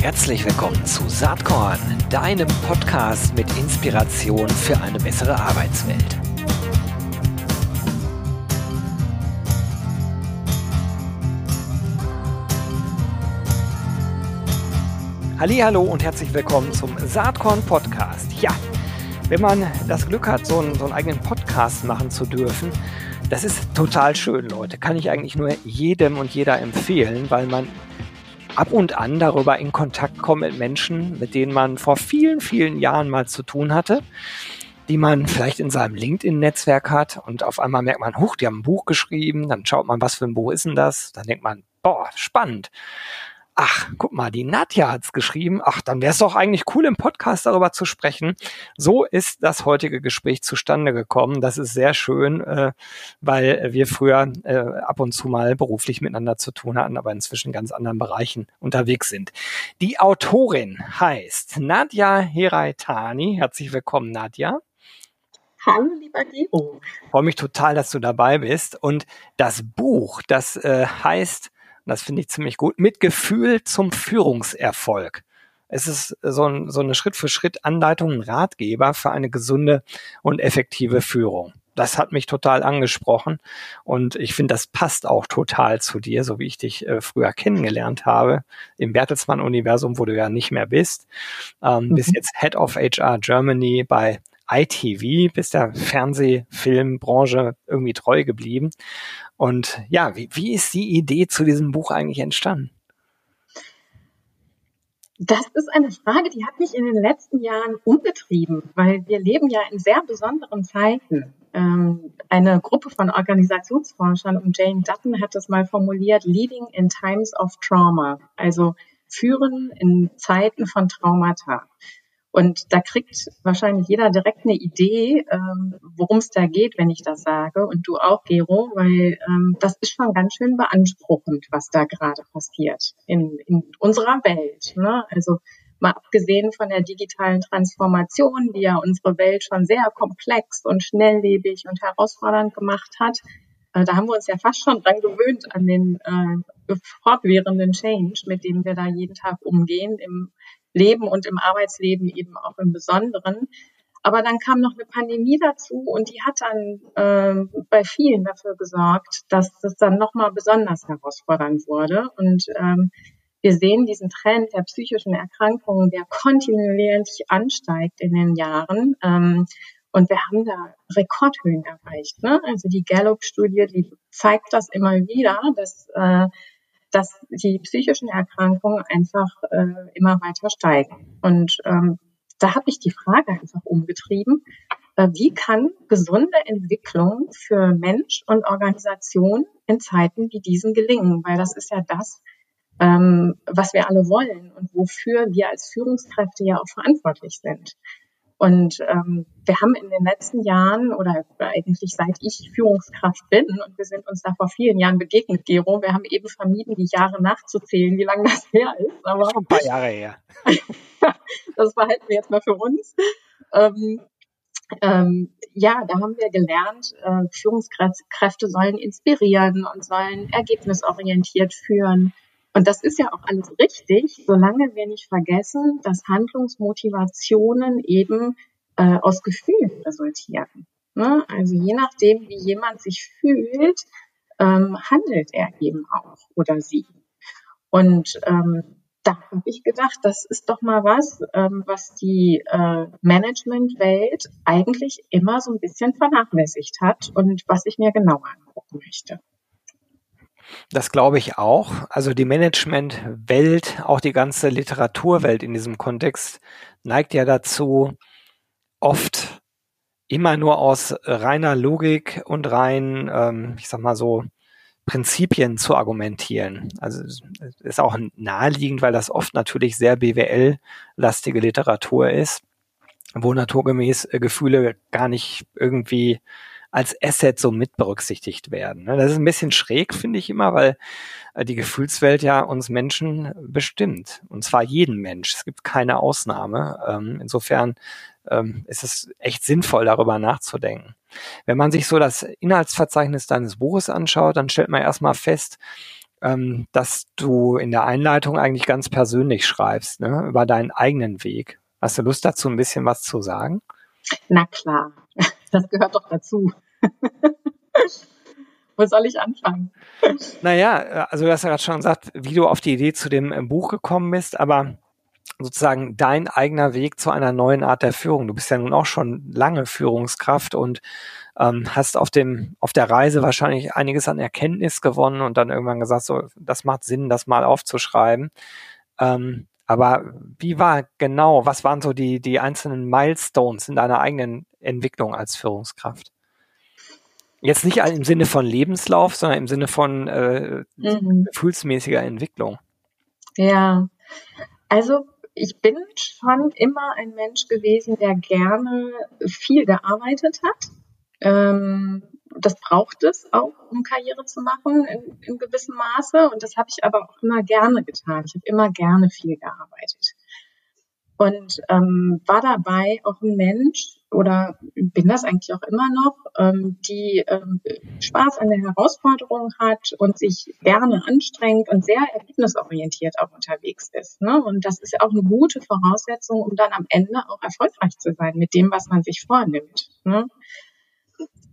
Herzlich willkommen zu Saatkorn, deinem Podcast mit Inspiration für eine bessere Arbeitswelt. Hallo und herzlich willkommen zum Saatkorn Podcast. Ja, wenn man das Glück hat, so einen, so einen eigenen Podcast machen zu dürfen, das ist total schön, Leute. Kann ich eigentlich nur jedem und jeder empfehlen, weil man ab und an darüber in Kontakt kommt mit Menschen, mit denen man vor vielen, vielen Jahren mal zu tun hatte, die man vielleicht in seinem LinkedIn-Netzwerk hat und auf einmal merkt man, huch, die haben ein Buch geschrieben, dann schaut man, was für ein Buch ist denn das? Dann denkt man, boah, spannend ach, guck mal, die Nadja hat's geschrieben, ach, dann wäre es doch eigentlich cool, im Podcast darüber zu sprechen. So ist das heutige Gespräch zustande gekommen. Das ist sehr schön, äh, weil wir früher äh, ab und zu mal beruflich miteinander zu tun hatten, aber inzwischen in ganz anderen Bereichen unterwegs sind. Die Autorin heißt Nadja Heraitani. Herzlich willkommen, Nadja. Hallo, lieber Gero. Ich freue mich total, dass du dabei bist. Und das Buch, das äh, heißt das finde ich ziemlich gut, mit Gefühl zum Führungserfolg. Es ist so, ein, so eine Schritt-für-Schritt-Anleitung, ein Ratgeber für eine gesunde und effektive Führung. Das hat mich total angesprochen und ich finde, das passt auch total zu dir, so wie ich dich äh, früher kennengelernt habe im Bertelsmann-Universum, wo du ja nicht mehr bist. Ähm, mhm. Bis jetzt Head of HR Germany bei ITV, bist der Fernsehfilmbranche irgendwie treu geblieben. Und ja, wie, wie ist die Idee zu diesem Buch eigentlich entstanden? Das ist eine Frage, die hat mich in den letzten Jahren umgetrieben, weil wir leben ja in sehr besonderen Zeiten. Ähm, eine Gruppe von Organisationsforschern um Jane Dutton hat das mal formuliert, Leading in Times of Trauma, also führen in Zeiten von Traumata. Und da kriegt wahrscheinlich jeder direkt eine Idee, ähm, worum es da geht, wenn ich das sage. Und du auch, Gero, weil ähm, das ist schon ganz schön beanspruchend, was da gerade passiert in, in unserer Welt. Ne? Also mal abgesehen von der digitalen Transformation, die ja unsere Welt schon sehr komplex und schnelllebig und herausfordernd gemacht hat, äh, da haben wir uns ja fast schon dran gewöhnt an den äh, fortwährenden Change, mit dem wir da jeden Tag umgehen im Leben und im Arbeitsleben eben auch im Besonderen. Aber dann kam noch eine Pandemie dazu und die hat dann äh, bei vielen dafür gesorgt, dass das dann nochmal besonders herausfordernd wurde. Und ähm, wir sehen diesen Trend der psychischen Erkrankungen, der kontinuierlich ansteigt in den Jahren. Ähm, und wir haben da Rekordhöhen erreicht. Ne? Also die Gallup-Studie, die zeigt das immer wieder, dass äh, dass die psychischen Erkrankungen einfach äh, immer weiter steigen. Und ähm, da habe ich die Frage einfach umgetrieben, äh, wie kann gesunde Entwicklung für Mensch und Organisation in Zeiten wie diesen gelingen? Weil das ist ja das, ähm, was wir alle wollen und wofür wir als Führungskräfte ja auch verantwortlich sind. Und ähm, wir haben in den letzten Jahren oder eigentlich seit ich Führungskraft bin und wir sind uns da vor vielen Jahren begegnet, Gero, wir haben eben vermieden, die Jahre nachzuzählen, wie lange das her ist. Aber ein paar Jahre her. das behalten wir jetzt mal für uns. Ähm, ähm, ja, da haben wir gelernt, äh, Führungskräfte sollen inspirieren und sollen ergebnisorientiert führen. Und das ist ja auch alles richtig, solange wir nicht vergessen, dass Handlungsmotivationen eben äh, aus Gefühlen resultieren. Ne? Also je nachdem, wie jemand sich fühlt, ähm, handelt er eben auch oder sie. Und ähm, da habe ich gedacht, das ist doch mal was, ähm, was die äh, Managementwelt eigentlich immer so ein bisschen vernachlässigt hat und was ich mir genauer angucken möchte. Das glaube ich auch. Also die Managementwelt, auch die ganze Literaturwelt in diesem Kontext neigt ja dazu, oft immer nur aus reiner Logik und rein, ähm, ich sag mal so, Prinzipien zu argumentieren. Also ist auch naheliegend, weil das oft natürlich sehr BWL-lastige Literatur ist, wo naturgemäß äh, Gefühle gar nicht irgendwie als Asset so mit berücksichtigt werden. Ne? Das ist ein bisschen schräg, finde ich immer, weil äh, die Gefühlswelt ja uns Menschen bestimmt. Und zwar jeden Mensch. Es gibt keine Ausnahme. Ähm, insofern ähm, ist es echt sinnvoll, darüber nachzudenken. Wenn man sich so das Inhaltsverzeichnis deines Buches anschaut, dann stellt man erstmal fest, ähm, dass du in der Einleitung eigentlich ganz persönlich schreibst, ne, über deinen eigenen Weg. Hast du Lust dazu, ein bisschen was zu sagen? Na klar, das gehört doch dazu. Wo soll ich anfangen? Naja, also du hast ja gerade schon gesagt, wie du auf die Idee zu dem äh, Buch gekommen bist, aber sozusagen dein eigener Weg zu einer neuen Art der Führung. Du bist ja nun auch schon lange Führungskraft und ähm, hast auf dem auf der Reise wahrscheinlich einiges an Erkenntnis gewonnen und dann irgendwann gesagt, so das macht Sinn, das mal aufzuschreiben. Ähm, aber wie war genau, was waren so die die einzelnen Milestones in deiner eigenen Entwicklung als Führungskraft? Jetzt nicht im Sinne von Lebenslauf, sondern im Sinne von äh, mhm. gefühlsmäßiger Entwicklung. Ja, also ich bin schon immer ein Mensch gewesen, der gerne viel gearbeitet hat. Ähm, das braucht es auch, um Karriere zu machen in, in gewissem Maße. Und das habe ich aber auch immer gerne getan. Ich habe immer gerne viel gearbeitet und ähm, war dabei auch ein Mensch oder bin das eigentlich auch immer noch, ähm, die ähm, Spaß an der Herausforderung hat und sich gerne anstrengt und sehr ergebnisorientiert auch unterwegs ist. Ne? Und das ist auch eine gute Voraussetzung, um dann am Ende auch erfolgreich zu sein mit dem, was man sich vornimmt. Ne?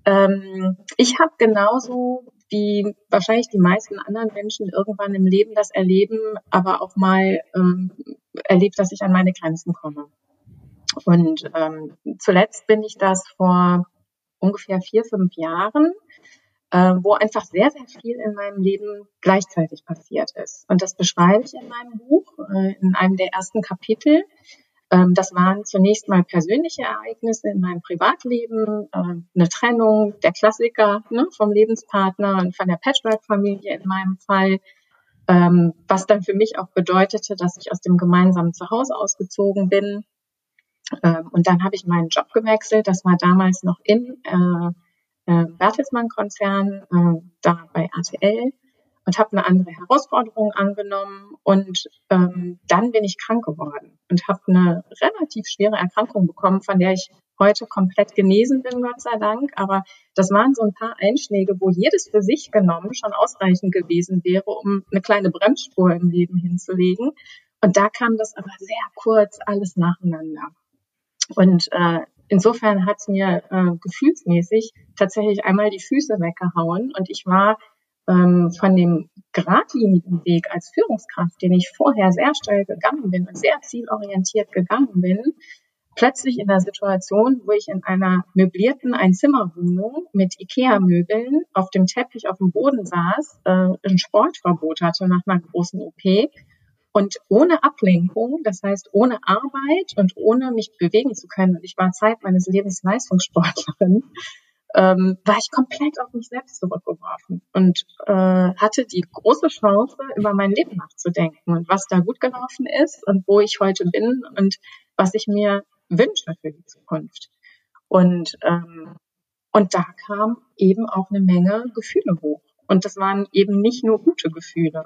Ähm, ich habe genauso wie wahrscheinlich die meisten anderen Menschen irgendwann im Leben das erleben, aber auch mal ähm, erlebt, dass ich an meine Grenzen komme. Und ähm, zuletzt bin ich das vor ungefähr vier, fünf Jahren, äh, wo einfach sehr, sehr viel in meinem Leben gleichzeitig passiert ist. Und das beschreibe ich in meinem Buch, äh, in einem der ersten Kapitel. Ähm, das waren zunächst mal persönliche Ereignisse in meinem Privatleben, äh, eine Trennung, der Klassiker ne, vom Lebenspartner und von der Patchwork-Familie in meinem Fall, ähm, was dann für mich auch bedeutete, dass ich aus dem gemeinsamen Zuhause ausgezogen bin. Ähm, und dann habe ich meinen Job gewechselt. Das war damals noch im äh, äh, Bertelsmann-Konzern, äh, da bei RTL und habe eine andere Herausforderung angenommen. Und ähm, dann bin ich krank geworden und habe eine relativ schwere Erkrankung bekommen, von der ich heute komplett genesen bin, Gott sei Dank. Aber das waren so ein paar Einschläge, wo jedes für sich genommen schon ausreichend gewesen wäre, um eine kleine Bremsspur im Leben hinzulegen. Und da kam das aber sehr kurz alles nacheinander. Und äh, insofern hat es mir äh, gefühlsmäßig tatsächlich einmal die Füße weggehauen. Und ich war ähm, von dem geradlinigen Weg als Führungskraft, den ich vorher sehr steil gegangen bin und sehr zielorientiert gegangen bin, plötzlich in der Situation, wo ich in einer möblierten Einzimmerwohnung mit Ikea-Möbeln auf dem Teppich auf dem Boden saß, äh, ein Sportverbot hatte nach einer großen OP und ohne Ablenkung, das heißt ohne Arbeit und ohne mich bewegen zu können, und ich war Zeit meines Lebens Leistungssportlerin, ähm, war ich komplett auf mich selbst zurückgeworfen und äh, hatte die große Chance, über mein Leben nachzudenken und was da gut gelaufen ist und wo ich heute bin und was ich mir wünsche für die Zukunft. Und, ähm, und da kam eben auch eine Menge Gefühle hoch. Und das waren eben nicht nur gute Gefühle.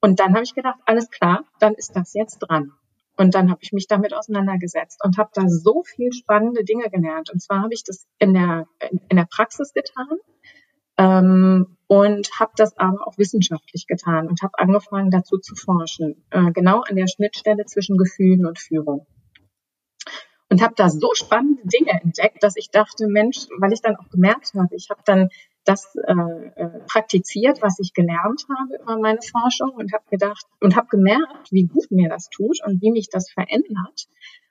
Und dann habe ich gedacht, alles klar, dann ist das jetzt dran. Und dann habe ich mich damit auseinandergesetzt und habe da so viel spannende Dinge gelernt. Und zwar habe ich das in der, in der Praxis getan ähm, und habe das aber auch wissenschaftlich getan und habe angefangen dazu zu forschen, äh, genau an der Schnittstelle zwischen Gefühlen und Führung und habe da so spannende Dinge entdeckt, dass ich dachte, Mensch, weil ich dann auch gemerkt habe, ich habe dann das äh, äh, praktiziert, was ich gelernt habe über meine Forschung und habe gedacht und habe gemerkt, wie gut mir das tut und wie mich das verändert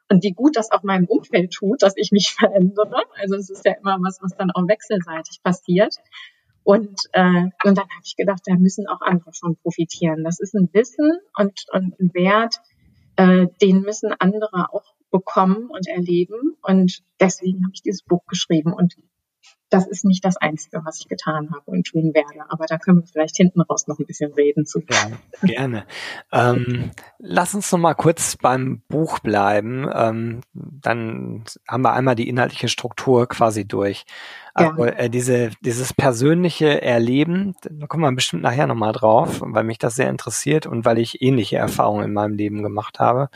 und wie gut das auch meinem Umfeld tut, dass ich mich verändere. Also es ist ja immer was, was dann auch wechselseitig passiert. Und, äh, und dann habe ich gedacht, da müssen auch andere von profitieren. Das ist ein Wissen und, und ein Wert, äh, den müssen andere auch bekommen und erleben. Und deswegen habe ich dieses Buch geschrieben. Und das ist nicht das Einzige, was ich getan habe und tun werde. Aber da können wir vielleicht hinten raus noch ein bisschen reden zu. Ja, gerne. ähm, lass uns noch mal kurz beim Buch bleiben. Ähm, dann haben wir einmal die inhaltliche Struktur quasi durch. Also, äh, diese, dieses persönliche Erleben, da kommen wir bestimmt nachher noch mal drauf, weil mich das sehr interessiert und weil ich ähnliche Erfahrungen in meinem Leben gemacht habe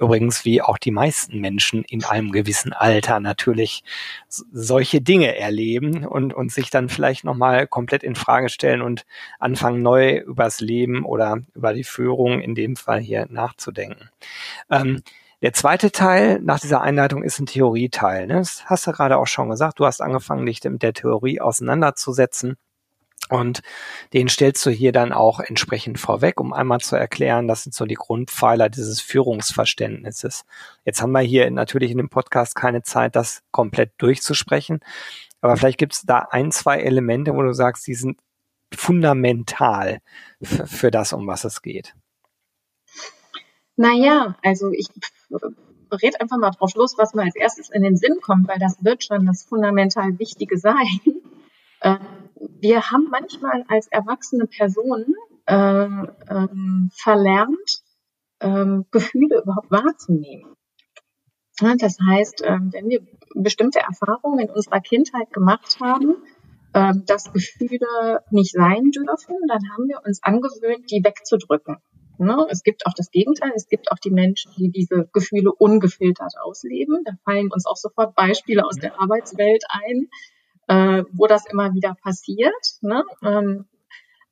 Übrigens, wie auch die meisten Menschen in einem gewissen Alter natürlich solche Dinge erleben und, und sich dann vielleicht nochmal komplett in Frage stellen und anfangen, neu übers Leben oder über die Führung in dem Fall hier nachzudenken. Ähm, der zweite Teil nach dieser Einleitung ist ein Theorieteil. Ne? Das hast du gerade auch schon gesagt. Du hast angefangen, dich mit der Theorie auseinanderzusetzen. Und den stellst du hier dann auch entsprechend vorweg, um einmal zu erklären, das sind so die Grundpfeiler dieses Führungsverständnisses. Jetzt haben wir hier natürlich in dem Podcast keine Zeit, das komplett durchzusprechen. Aber vielleicht gibt es da ein, zwei Elemente, wo du sagst, die sind fundamental für das, um was es geht. Naja, also ich rede einfach mal drauf los, was mir als erstes in den Sinn kommt, weil das wird schon das fundamental Wichtige sein. Wir haben manchmal als erwachsene Personen äh, ähm, verlernt, ähm, Gefühle überhaupt wahrzunehmen. Ja, das heißt, ähm, wenn wir bestimmte Erfahrungen in unserer Kindheit gemacht haben, ähm, dass Gefühle nicht sein dürfen, dann haben wir uns angewöhnt, die wegzudrücken. Ne? Es gibt auch das Gegenteil. Es gibt auch die Menschen, die diese Gefühle ungefiltert ausleben. Da fallen uns auch sofort Beispiele aus der Arbeitswelt ein, äh, wo das immer wieder passiert. Ne? Ähm,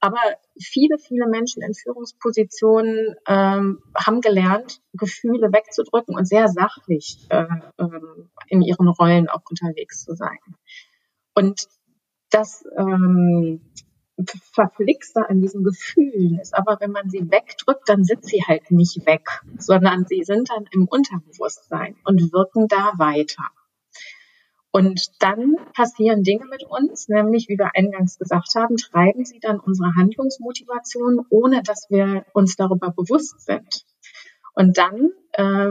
aber viele, viele Menschen in Führungspositionen ähm, haben gelernt, Gefühle wegzudrücken und sehr sachlich äh, ähm, in ihren Rollen auch unterwegs zu sein. Und das ähm, Verflixte an diesen Gefühlen ist. Aber wenn man sie wegdrückt, dann sind sie halt nicht weg, sondern sie sind dann im Unterbewusstsein und wirken da weiter. Und dann passieren Dinge mit uns, nämlich, wie wir eingangs gesagt haben, treiben sie dann unsere Handlungsmotivation, ohne dass wir uns darüber bewusst sind. Und dann äh,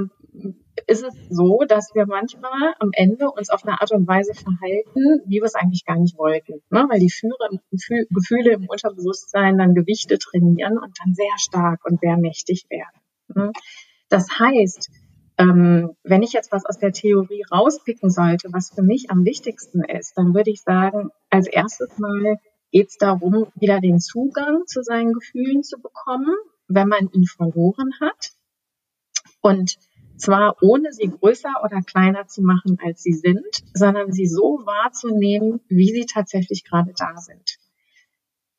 ist es so, dass wir manchmal am Ende uns auf eine Art und Weise verhalten, wie wir es eigentlich gar nicht wollten. Ne? Weil die Führe, Gefühle im Unterbewusstsein dann Gewichte trainieren und dann sehr stark und sehr mächtig werden. Ne? Das heißt, ähm, wenn ich jetzt was aus der Theorie rauspicken sollte, was für mich am wichtigsten ist, dann würde ich sagen, als erstes mal geht es darum, wieder den Zugang zu seinen Gefühlen zu bekommen, wenn man ihn verloren hat. Und zwar ohne sie größer oder kleiner zu machen, als sie sind, sondern sie so wahrzunehmen, wie sie tatsächlich gerade da sind.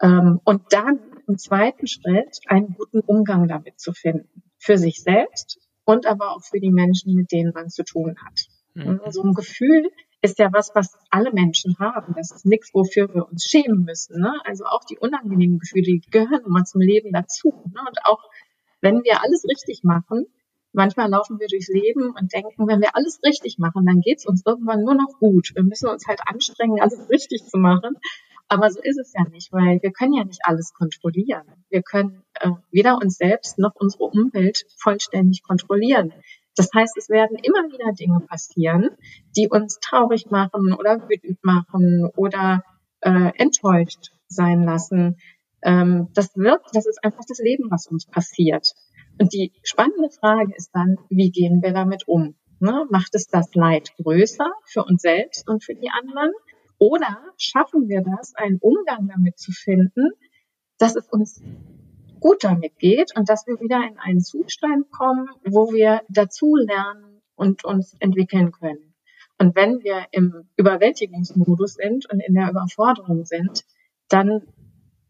Ähm, und dann im zweiten Schritt einen guten Umgang damit zu finden. Für sich selbst und aber auch für die Menschen, mit denen man zu tun hat. Mhm. So ein Gefühl ist ja was, was alle Menschen haben. Das ist nichts, wofür wir uns schämen müssen. Ne? Also auch die unangenehmen Gefühle, die gehören immer zum Leben dazu. Ne? Und auch wenn wir alles richtig machen, Manchmal laufen wir durchs Leben und denken, wenn wir alles richtig machen, dann geht's uns irgendwann nur noch gut. Wir müssen uns halt anstrengen, alles richtig zu machen. Aber so ist es ja nicht, weil wir können ja nicht alles kontrollieren. Wir können äh, weder uns selbst noch unsere Umwelt vollständig kontrollieren. Das heißt, es werden immer wieder Dinge passieren, die uns traurig machen oder wütend machen oder äh, enttäuscht sein lassen. Ähm, das wird, das ist einfach das Leben, was uns passiert. Und die spannende Frage ist dann, wie gehen wir damit um? Ne? Macht es das Leid größer für uns selbst und für die anderen? Oder schaffen wir das, einen Umgang damit zu finden, dass es uns gut damit geht und dass wir wieder in einen Zustand kommen, wo wir dazu lernen und uns entwickeln können. Und wenn wir im Überwältigungsmodus sind und in der Überforderung sind, dann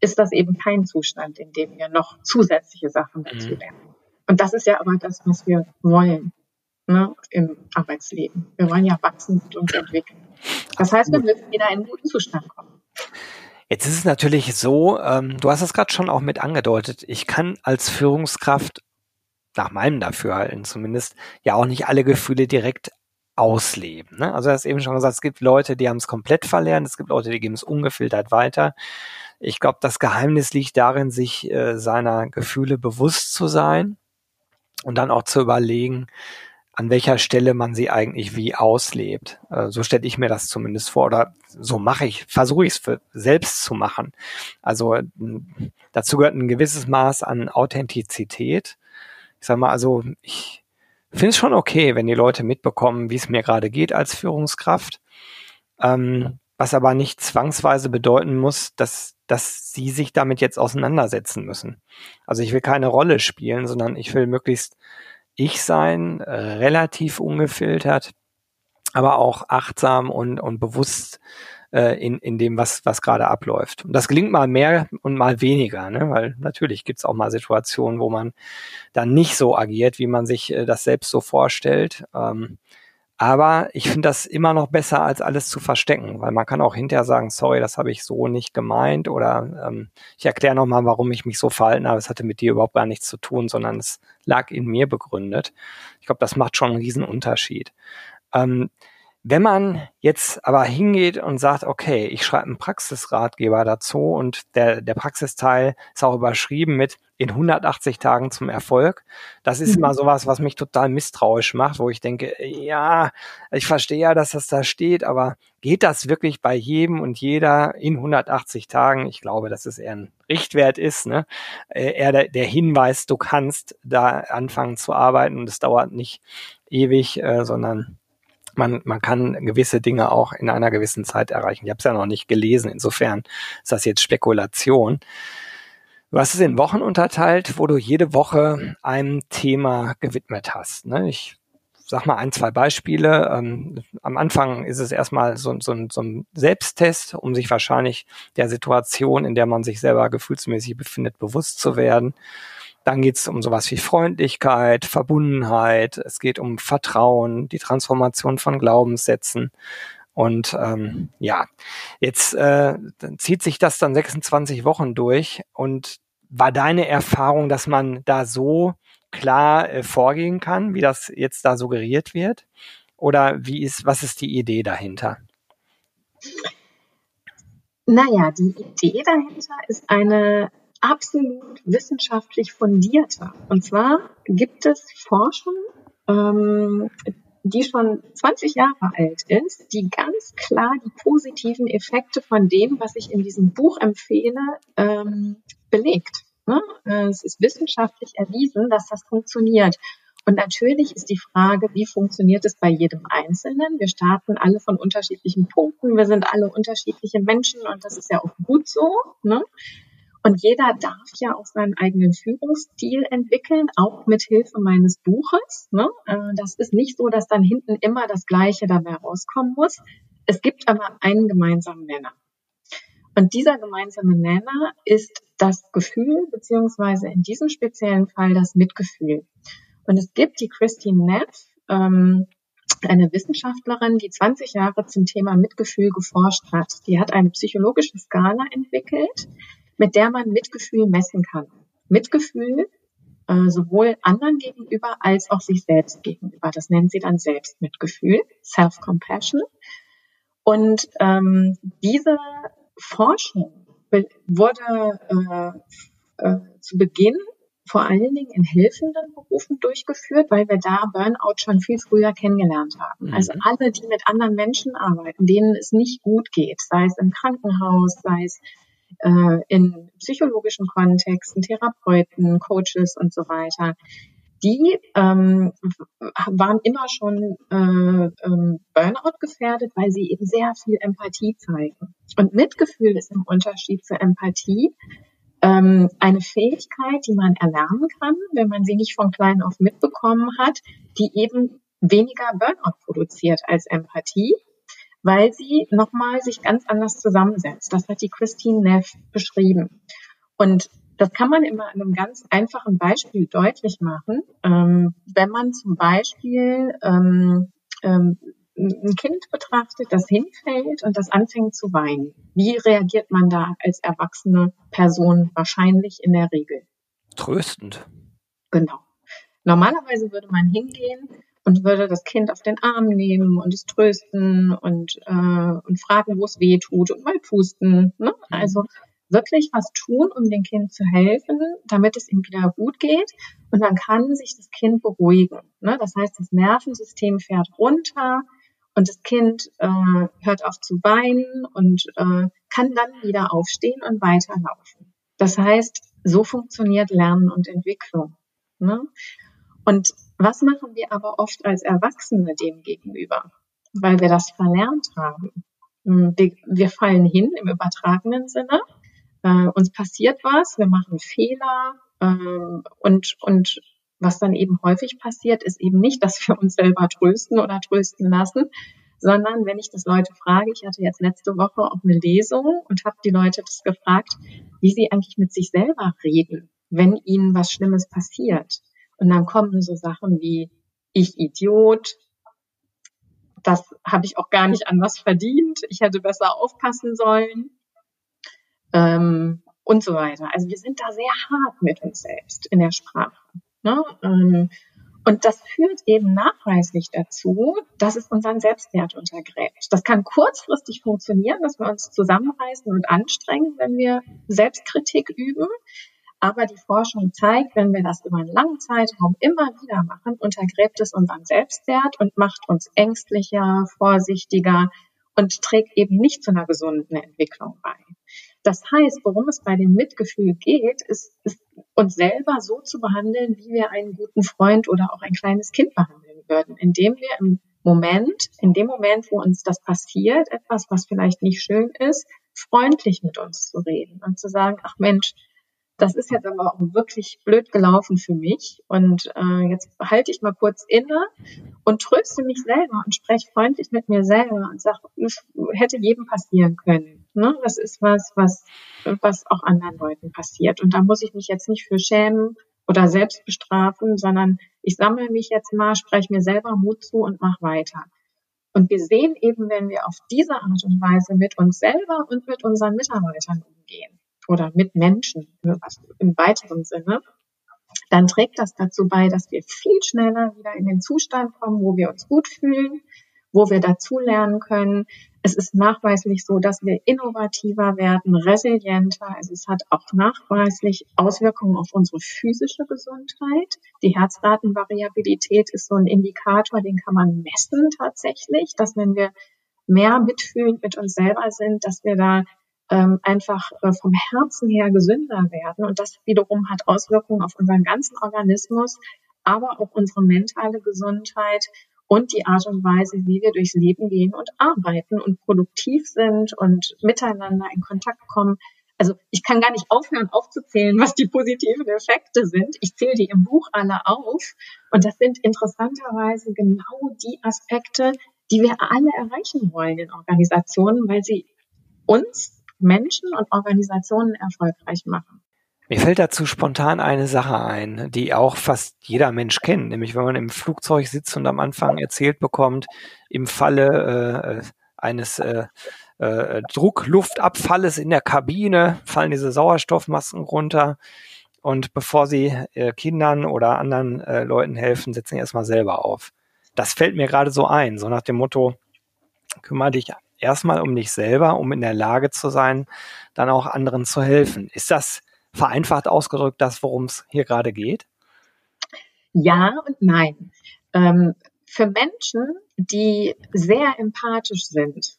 ist das eben kein Zustand, in dem wir noch zusätzliche Sachen dazu mhm. lernen. Und das ist ja aber das, was wir wollen ne, im Arbeitsleben. Wir wollen ja wachsen und uns entwickeln. Das heißt, wir müssen wieder in einen guten Zustand kommen. Jetzt ist es natürlich so, ähm, du hast es gerade schon auch mit angedeutet, ich kann als Führungskraft, nach meinem Dafürhalten zumindest, ja auch nicht alle Gefühle direkt ausleben. Ne? Also du hast eben schon gesagt, es gibt Leute, die haben es komplett verlernt, es gibt Leute, die geben es ungefiltert weiter. Ich glaube, das Geheimnis liegt darin, sich äh, seiner Gefühle bewusst zu sein und dann auch zu überlegen, an welcher Stelle man sie eigentlich wie auslebt. Äh, so stelle ich mir das zumindest vor oder so mache ich, versuche ich es für selbst zu machen. Also dazu gehört ein gewisses Maß an Authentizität. Ich sage mal, also ich finde es schon okay, wenn die Leute mitbekommen, wie es mir gerade geht als Führungskraft. Ähm, was aber nicht zwangsweise bedeuten muss, dass, dass sie sich damit jetzt auseinandersetzen müssen. Also ich will keine Rolle spielen, sondern ich will möglichst ich sein, äh, relativ ungefiltert, aber auch achtsam und, und bewusst äh, in, in dem, was, was gerade abläuft. Und das gelingt mal mehr und mal weniger, ne? weil natürlich gibt's auch mal Situationen, wo man dann nicht so agiert, wie man sich äh, das selbst so vorstellt. Ähm, aber ich finde das immer noch besser, als alles zu verstecken, weil man kann auch hinterher sagen, sorry, das habe ich so nicht gemeint oder ähm, ich erkläre nochmal, warum ich mich so verhalten habe. Es hatte mit dir überhaupt gar nichts zu tun, sondern es lag in mir begründet. Ich glaube, das macht schon einen riesen Unterschied. Ähm, wenn man jetzt aber hingeht und sagt, okay, ich schreibe einen Praxisratgeber dazu und der, der Praxisteil ist auch überschrieben mit in 180 Tagen zum Erfolg. Das ist mhm. immer sowas, was mich total misstrauisch macht, wo ich denke, ja, ich verstehe ja, dass das da steht, aber geht das wirklich bei jedem und jeder in 180 Tagen? Ich glaube, dass es eher ein Richtwert ist, ne? Äh, eher der, der Hinweis, du kannst da anfangen zu arbeiten und es dauert nicht ewig, äh, sondern man, man kann gewisse Dinge auch in einer gewissen Zeit erreichen. Ich habe es ja noch nicht gelesen, insofern ist das jetzt Spekulation. Hast es in Wochen unterteilt, wo du jede Woche einem Thema gewidmet hast. Ne? Ich sag mal ein, zwei Beispiele. Ähm, am Anfang ist es erstmal so, so, so ein Selbsttest, um sich wahrscheinlich der Situation, in der man sich selber gefühlsmäßig befindet, bewusst zu werden. Dann geht es um sowas wie Freundlichkeit, Verbundenheit, es geht um Vertrauen, die Transformation von Glaubenssätzen. Und ähm, ja, jetzt äh, zieht sich das dann 26 Wochen durch. Und war deine Erfahrung, dass man da so klar äh, vorgehen kann, wie das jetzt da suggeriert wird? Oder wie ist, was ist die Idee dahinter? Naja, die Idee dahinter ist eine absolut wissenschaftlich fundierte. Und zwar gibt es Forschung, ähm, die schon 20 Jahre alt ist, die ganz klar die positiven Effekte von dem, was ich in diesem Buch empfehle, ähm, belegt. Ne? Es ist wissenschaftlich erwiesen, dass das funktioniert. Und natürlich ist die Frage, wie funktioniert es bei jedem Einzelnen? Wir starten alle von unterschiedlichen Punkten. Wir sind alle unterschiedliche Menschen und das ist ja auch gut so. Ne? Und jeder darf ja auch seinen eigenen Führungsstil entwickeln, auch mit Hilfe meines Buches. Ne? Äh, das ist nicht so, dass dann hinten immer das Gleiche dabei rauskommen muss. Es gibt aber einen gemeinsamen Nenner. Und dieser gemeinsame Nenner ist das Gefühl, beziehungsweise in diesem speziellen Fall das Mitgefühl. Und es gibt die Christine Neff, ähm, eine Wissenschaftlerin, die 20 Jahre zum Thema Mitgefühl geforscht hat. Die hat eine psychologische Skala entwickelt, mit der man Mitgefühl messen kann. Mitgefühl äh, sowohl anderen gegenüber als auch sich selbst gegenüber. Das nennt sie dann Selbstmitgefühl, Self-Compassion. Und ähm, diese Forschung wurde äh, äh, zu Beginn vor allen Dingen in helfenden Berufen durchgeführt, weil wir da Burnout schon viel früher kennengelernt haben. Mhm. Also alle, die mit anderen Menschen arbeiten, denen es nicht gut geht, sei es im Krankenhaus, sei es äh, in psychologischen Kontexten, Therapeuten, Coaches und so weiter, die ähm, waren immer schon äh, ähm, Burnout gefährdet, weil sie eben sehr viel Empathie zeigen. Und Mitgefühl ist im Unterschied zur Empathie ähm, eine Fähigkeit, die man erlernen kann, wenn man sie nicht von klein auf mitbekommen hat, die eben weniger Burnout produziert als Empathie weil sie nochmal sich ganz anders zusammensetzt. Das hat die Christine Neff beschrieben. Und das kann man immer an einem ganz einfachen Beispiel deutlich machen. Ähm, wenn man zum Beispiel ähm, ähm, ein Kind betrachtet, das hinfällt und das anfängt zu weinen. Wie reagiert man da als erwachsene Person wahrscheinlich in der Regel? Tröstend. Genau. Normalerweise würde man hingehen und würde das Kind auf den Arm nehmen und es trösten und, äh, und fragen, wo es weh tut und mal pusten. Ne? Mhm. Also wirklich was tun, um dem Kind zu helfen, damit es ihm wieder gut geht. Und dann kann sich das Kind beruhigen. Ne? Das heißt, das Nervensystem fährt runter und das Kind äh, hört auf zu weinen und äh, kann dann wieder aufstehen und weiterlaufen. Das heißt, so funktioniert Lernen und Entwicklung. Ne? Und was machen wir aber oft als Erwachsene dem gegenüber? Weil wir das verlernt haben. Hm, wir, fallen hin im übertragenen Sinne. Äh, uns passiert was, wir machen Fehler äh, und, und Was dann eben häufig passiert, ist eben nicht, dass wir uns selber trösten oder trösten lassen, sondern wenn ich das Leute frage, ich hatte jetzt letzte Woche auch eine Lesung und habe die Leute das gefragt, wie sie eigentlich mit sich selber reden, wenn ihnen was Schlimmes passiert. Und dann kommen so Sachen wie ich Idiot, das habe ich auch gar nicht anders verdient, ich hätte besser aufpassen sollen ähm, und so weiter. Also wir sind da sehr hart mit uns selbst in der Sprache. Ne? Ähm, und das führt eben nachweislich dazu, dass es unseren Selbstwert untergräbt. Das kann kurzfristig funktionieren, dass wir uns zusammenreißen und anstrengen, wenn wir Selbstkritik üben. Aber die Forschung zeigt, wenn wir das über einen langen Zeitraum immer wieder machen, untergräbt es unseren Selbstwert und macht uns ängstlicher, vorsichtiger und trägt eben nicht zu einer gesunden Entwicklung bei. Das heißt, worum es bei dem Mitgefühl geht, ist, ist uns selber so zu behandeln, wie wir einen guten Freund oder auch ein kleines Kind behandeln würden, indem wir im Moment, in dem Moment, wo uns das passiert, etwas, was vielleicht nicht schön ist, freundlich mit uns zu reden und zu sagen, ach Mensch, das ist jetzt aber auch wirklich blöd gelaufen für mich. Und äh, jetzt halte ich mal kurz inne und tröste mich selber und spreche freundlich mit mir selber und sage, hätte jedem passieren können. Ne? Das ist was, was, was auch anderen Leuten passiert. Und da muss ich mich jetzt nicht für schämen oder selbst bestrafen, sondern ich sammle mich jetzt mal, spreche mir selber Mut zu und mache weiter. Und wir sehen eben, wenn wir auf diese Art und Weise mit uns selber und mit unseren Mitarbeitern umgehen, oder mit Menschen im weiteren Sinne, dann trägt das dazu bei, dass wir viel schneller wieder in den Zustand kommen, wo wir uns gut fühlen, wo wir dazulernen können. Es ist nachweislich so, dass wir innovativer werden, resilienter. Also es hat auch nachweislich Auswirkungen auf unsere physische Gesundheit. Die Herzratenvariabilität ist so ein Indikator, den kann man messen tatsächlich, dass wenn wir mehr mitfühlend mit uns selber sind, dass wir da ähm, einfach äh, vom Herzen her gesünder werden. Und das wiederum hat Auswirkungen auf unseren ganzen Organismus, aber auch unsere mentale Gesundheit und die Art und Weise, wie wir durchs Leben gehen und arbeiten und produktiv sind und miteinander in Kontakt kommen. Also ich kann gar nicht aufhören aufzuzählen, was die positiven Effekte sind. Ich zähle die im Buch alle auf. Und das sind interessanterweise genau die Aspekte, die wir alle erreichen wollen in Organisationen, weil sie uns Menschen und Organisationen erfolgreich machen. Mir fällt dazu spontan eine Sache ein, die auch fast jeder Mensch kennt, nämlich wenn man im Flugzeug sitzt und am Anfang erzählt bekommt, im Falle äh, eines äh, äh, Druckluftabfalles in der Kabine fallen diese Sauerstoffmasken runter und bevor sie äh, Kindern oder anderen äh, Leuten helfen, setzen sie erstmal selber auf. Das fällt mir gerade so ein, so nach dem Motto, kümmere dich erstmal um dich selber, um in der Lage zu sein, dann auch anderen zu helfen. Ist das vereinfacht ausgedrückt das, worum es hier gerade geht? Ja und nein. Ähm, für Menschen, die sehr empathisch sind,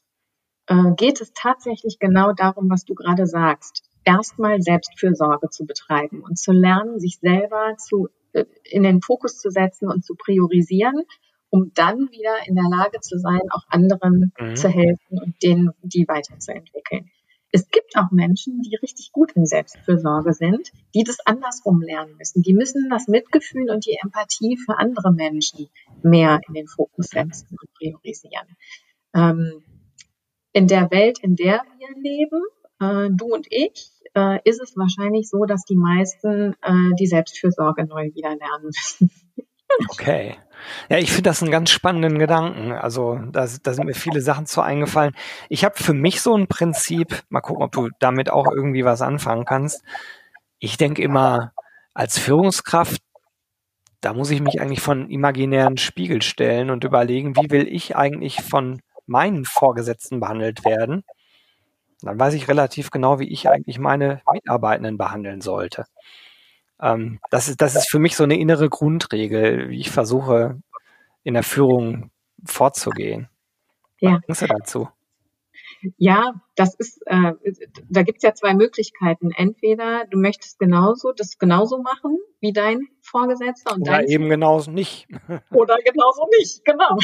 äh, geht es tatsächlich genau darum, was du gerade sagst. Erstmal Selbstfürsorge zu betreiben und zu lernen, sich selber zu, äh, in den Fokus zu setzen und zu priorisieren um dann wieder in der Lage zu sein, auch anderen mhm. zu helfen und denen die weiterzuentwickeln. Es gibt auch Menschen, die richtig gut in Selbstfürsorge sind, die das andersrum lernen müssen. Die müssen das Mitgefühl und die Empathie für andere Menschen mehr in den Fokus setzen und priorisieren. Ähm, in der Welt, in der wir leben, äh, du und ich, äh, ist es wahrscheinlich so, dass die meisten äh, die Selbstfürsorge neu wieder lernen müssen. Okay. Ja, ich finde das einen ganz spannenden Gedanken. Also da, da sind mir viele Sachen zu eingefallen. Ich habe für mich so ein Prinzip, mal gucken, ob du damit auch irgendwie was anfangen kannst. Ich denke immer, als Führungskraft, da muss ich mich eigentlich von imaginären Spiegel stellen und überlegen, wie will ich eigentlich von meinen Vorgesetzten behandelt werden. Dann weiß ich relativ genau, wie ich eigentlich meine Mitarbeitenden behandeln sollte. Ähm, das, ist, das ist für mich so eine innere Grundregel, wie ich versuche, in der Führung vorzugehen. Ja. Was denkst du dazu? Ja, das ist, äh, da gibt's ja zwei Möglichkeiten. Entweder du möchtest genauso das genauso machen wie dein Vorgesetzter und oder dein eben genauso nicht. oder genauso nicht, genau.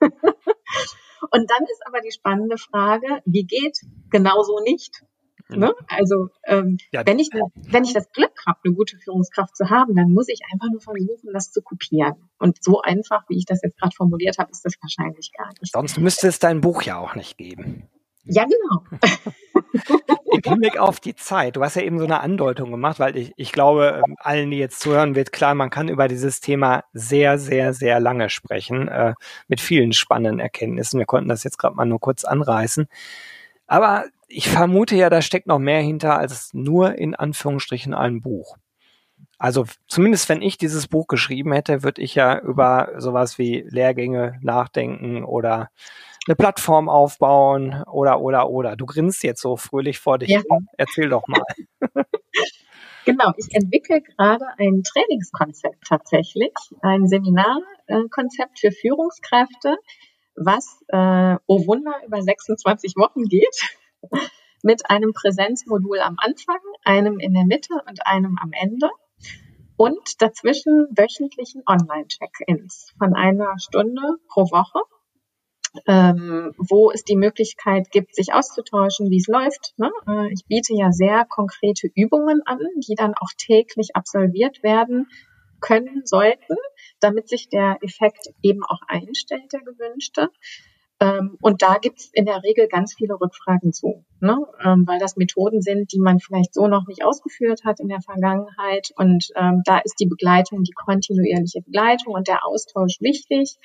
und dann ist aber die spannende Frage, wie geht genauso nicht? Mhm. Ne? Also ähm, ja. wenn, ich, wenn ich das Glück habe, eine gute Führungskraft zu haben, dann muss ich einfach nur versuchen, das zu kopieren. Und so einfach, wie ich das jetzt gerade formuliert habe, ist das wahrscheinlich gar nicht. Sonst müsste es dein Buch ja auch nicht geben. Ja, genau. Im Hinblick auf die Zeit, du hast ja eben so eine Andeutung gemacht, weil ich, ich glaube, ähm, allen, die jetzt zuhören, wird klar, man kann über dieses Thema sehr, sehr, sehr lange sprechen, äh, mit vielen spannenden Erkenntnissen. Wir konnten das jetzt gerade mal nur kurz anreißen. Aber ich vermute ja, da steckt noch mehr hinter als nur in Anführungsstrichen ein Buch. Also zumindest wenn ich dieses Buch geschrieben hätte, würde ich ja über sowas wie Lehrgänge nachdenken oder eine Plattform aufbauen oder oder oder. Du grinst jetzt so fröhlich vor dich ja. Erzähl doch mal. Genau, ich entwickle gerade ein Trainingskonzept tatsächlich, ein Seminarkonzept für Führungskräfte, was, äh, oh Wunder, über 26 Wochen geht, mit einem Präsenzmodul am Anfang, einem in der Mitte und einem am Ende und dazwischen wöchentlichen Online-Check-ins von einer Stunde pro Woche ähm, wo es die Möglichkeit gibt, sich auszutauschen, wie es läuft. Ne? Äh, ich biete ja sehr konkrete Übungen an, die dann auch täglich absolviert werden können sollten, damit sich der Effekt eben auch einstellt, der gewünschte. Ähm, und da gibt es in der Regel ganz viele Rückfragen zu, ne? ähm, weil das Methoden sind, die man vielleicht so noch nicht ausgeführt hat in der Vergangenheit. Und ähm, da ist die Begleitung, die kontinuierliche Begleitung und der Austausch wichtig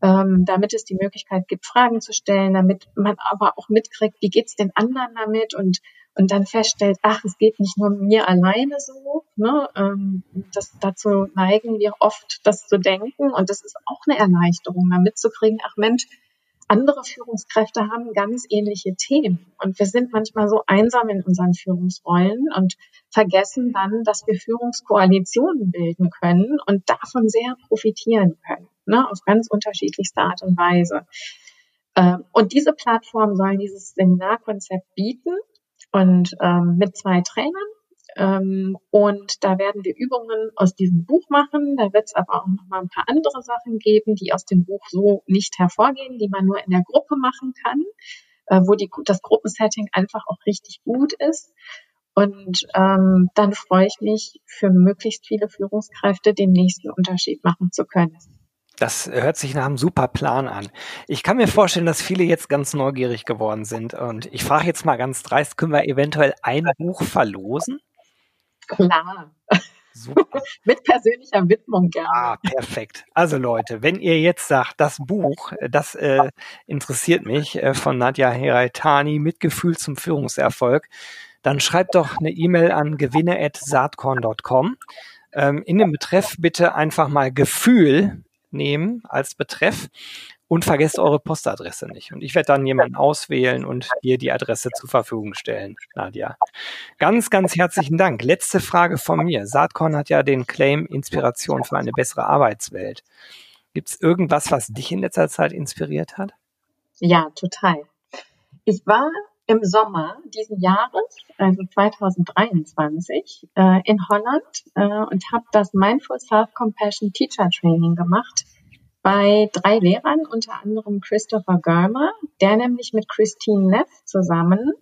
ähm, damit es die Möglichkeit gibt, Fragen zu stellen, damit man aber auch mitkriegt, wie geht's den anderen damit und und dann feststellt, ach, es geht nicht nur mir alleine so. Ne? Ähm, das, dazu neigen wir oft, das zu denken und das ist auch eine Erleichterung, da mitzukriegen, ach Mensch, andere Führungskräfte haben ganz ähnliche Themen. Und wir sind manchmal so einsam in unseren Führungsrollen und vergessen dann, dass wir Führungskoalitionen bilden können und davon sehr profitieren können, ne, auf ganz unterschiedlichste Art und Weise. Ähm, und diese Plattform soll dieses Seminarkonzept bieten und ähm, mit zwei Trainern und da werden wir Übungen aus diesem Buch machen. Da wird es aber auch noch mal ein paar andere Sachen geben, die aus dem Buch so nicht hervorgehen, die man nur in der Gruppe machen kann, äh, wo die, das Gruppensetting einfach auch richtig gut ist. Und ähm, dann freue ich mich, für möglichst viele Führungskräfte den nächsten Unterschied machen zu können. Das hört sich nach einem super Plan an. Ich kann mir vorstellen, dass viele jetzt ganz neugierig geworden sind. Und ich frage jetzt mal ganz dreist, können wir eventuell ein Buch verlosen? Klar. Super. Mit persönlicher Widmung gerne. Ah, perfekt. Also Leute, wenn ihr jetzt sagt, das Buch, das äh, interessiert mich, äh, von Nadja Heraitani, Mitgefühl zum Führungserfolg, dann schreibt doch eine E-Mail an gewinne.saatkorn.com. Ähm, in dem Betreff bitte einfach mal Gefühl nehmen als Betreff und vergesst eure Postadresse nicht. Und ich werde dann jemanden auswählen und dir die Adresse zur Verfügung stellen, Nadja. Ganz, ganz herzlichen Dank. Letzte Frage von mir. Saatkorn hat ja den Claim Inspiration für eine bessere Arbeitswelt. Gibt es irgendwas, was dich in letzter Zeit inspiriert hat? Ja, total. Ich war im Sommer diesen Jahres, also 2023, äh, in Holland äh, und habe das Mindful Self-Compassion Teacher Training gemacht bei drei Lehrern, unter anderem Christopher Germer, der nämlich mit Christine Neff zusammen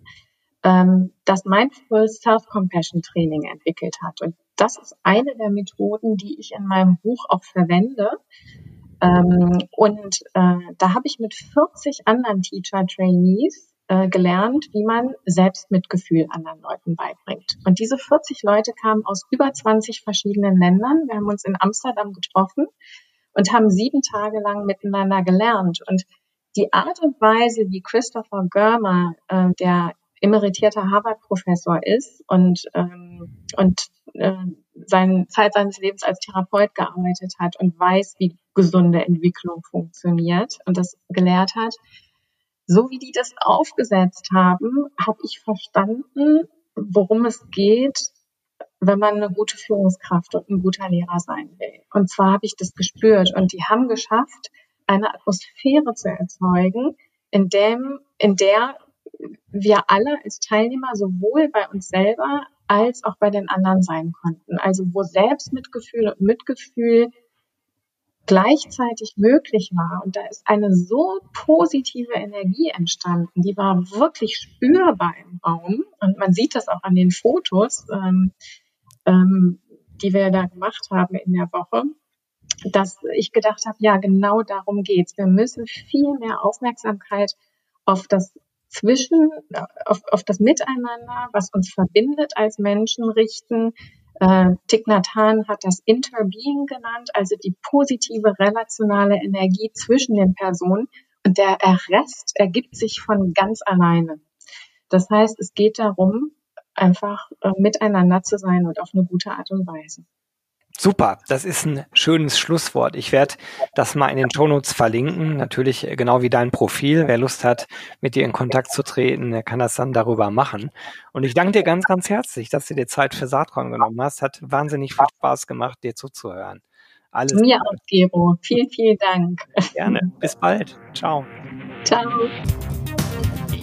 ähm, das Mindful Self-Compassion Training entwickelt hat. Und das ist eine der Methoden, die ich in meinem Buch auch verwende. Ähm, und äh, da habe ich mit 40 anderen Teacher-Trainees äh, gelernt, wie man Selbstmitgefühl anderen Leuten beibringt. Und diese 40 Leute kamen aus über 20 verschiedenen Ländern. Wir haben uns in Amsterdam getroffen und haben sieben Tage lang miteinander gelernt. Und die Art und Weise, wie Christopher Görmer, äh, der emeritierter Harvard-Professor ist und, ähm, und äh, seine Zeit seines Lebens als Therapeut gearbeitet hat und weiß, wie gesunde Entwicklung funktioniert und das gelehrt hat. So wie die das aufgesetzt haben, habe ich verstanden, worum es geht, wenn man eine gute Führungskraft und ein guter Lehrer sein will. Und zwar habe ich das gespürt und die haben geschafft, eine Atmosphäre zu erzeugen, in dem, in der wir alle als Teilnehmer sowohl bei uns selber als auch bei den anderen sein konnten. Also wo Selbstmitgefühl und Mitgefühl gleichzeitig möglich war. Und da ist eine so positive Energie entstanden, die war wirklich spürbar im Raum. Und man sieht das auch an den Fotos, ähm, ähm, die wir da gemacht haben in der Woche, dass ich gedacht habe, ja, genau darum geht's. Wir müssen viel mehr Aufmerksamkeit auf das Zwischen, auf, auf das Miteinander, was uns verbindet als Menschen richten, äh, Thich Nhat Hanh hat das Interbeing genannt, also die positive relationale Energie zwischen den Personen. Und der Rest ergibt sich von ganz alleine. Das heißt, es geht darum, einfach äh, miteinander zu sein und auf eine gute Art und Weise. Super, das ist ein schönes Schlusswort. Ich werde das mal in den Shownotes verlinken, natürlich äh, genau wie dein Profil. Wer Lust hat, mit dir in Kontakt zu treten, der kann das dann darüber machen. Und ich danke dir ganz, ganz herzlich, dass du dir Zeit für Saatkorn genommen hast. Hat wahnsinnig viel Spaß gemacht, dir zuzuhören. Alles Mir auch, Gero. Vielen, vielen Dank. Gerne. Bis bald. Ciao. Ciao.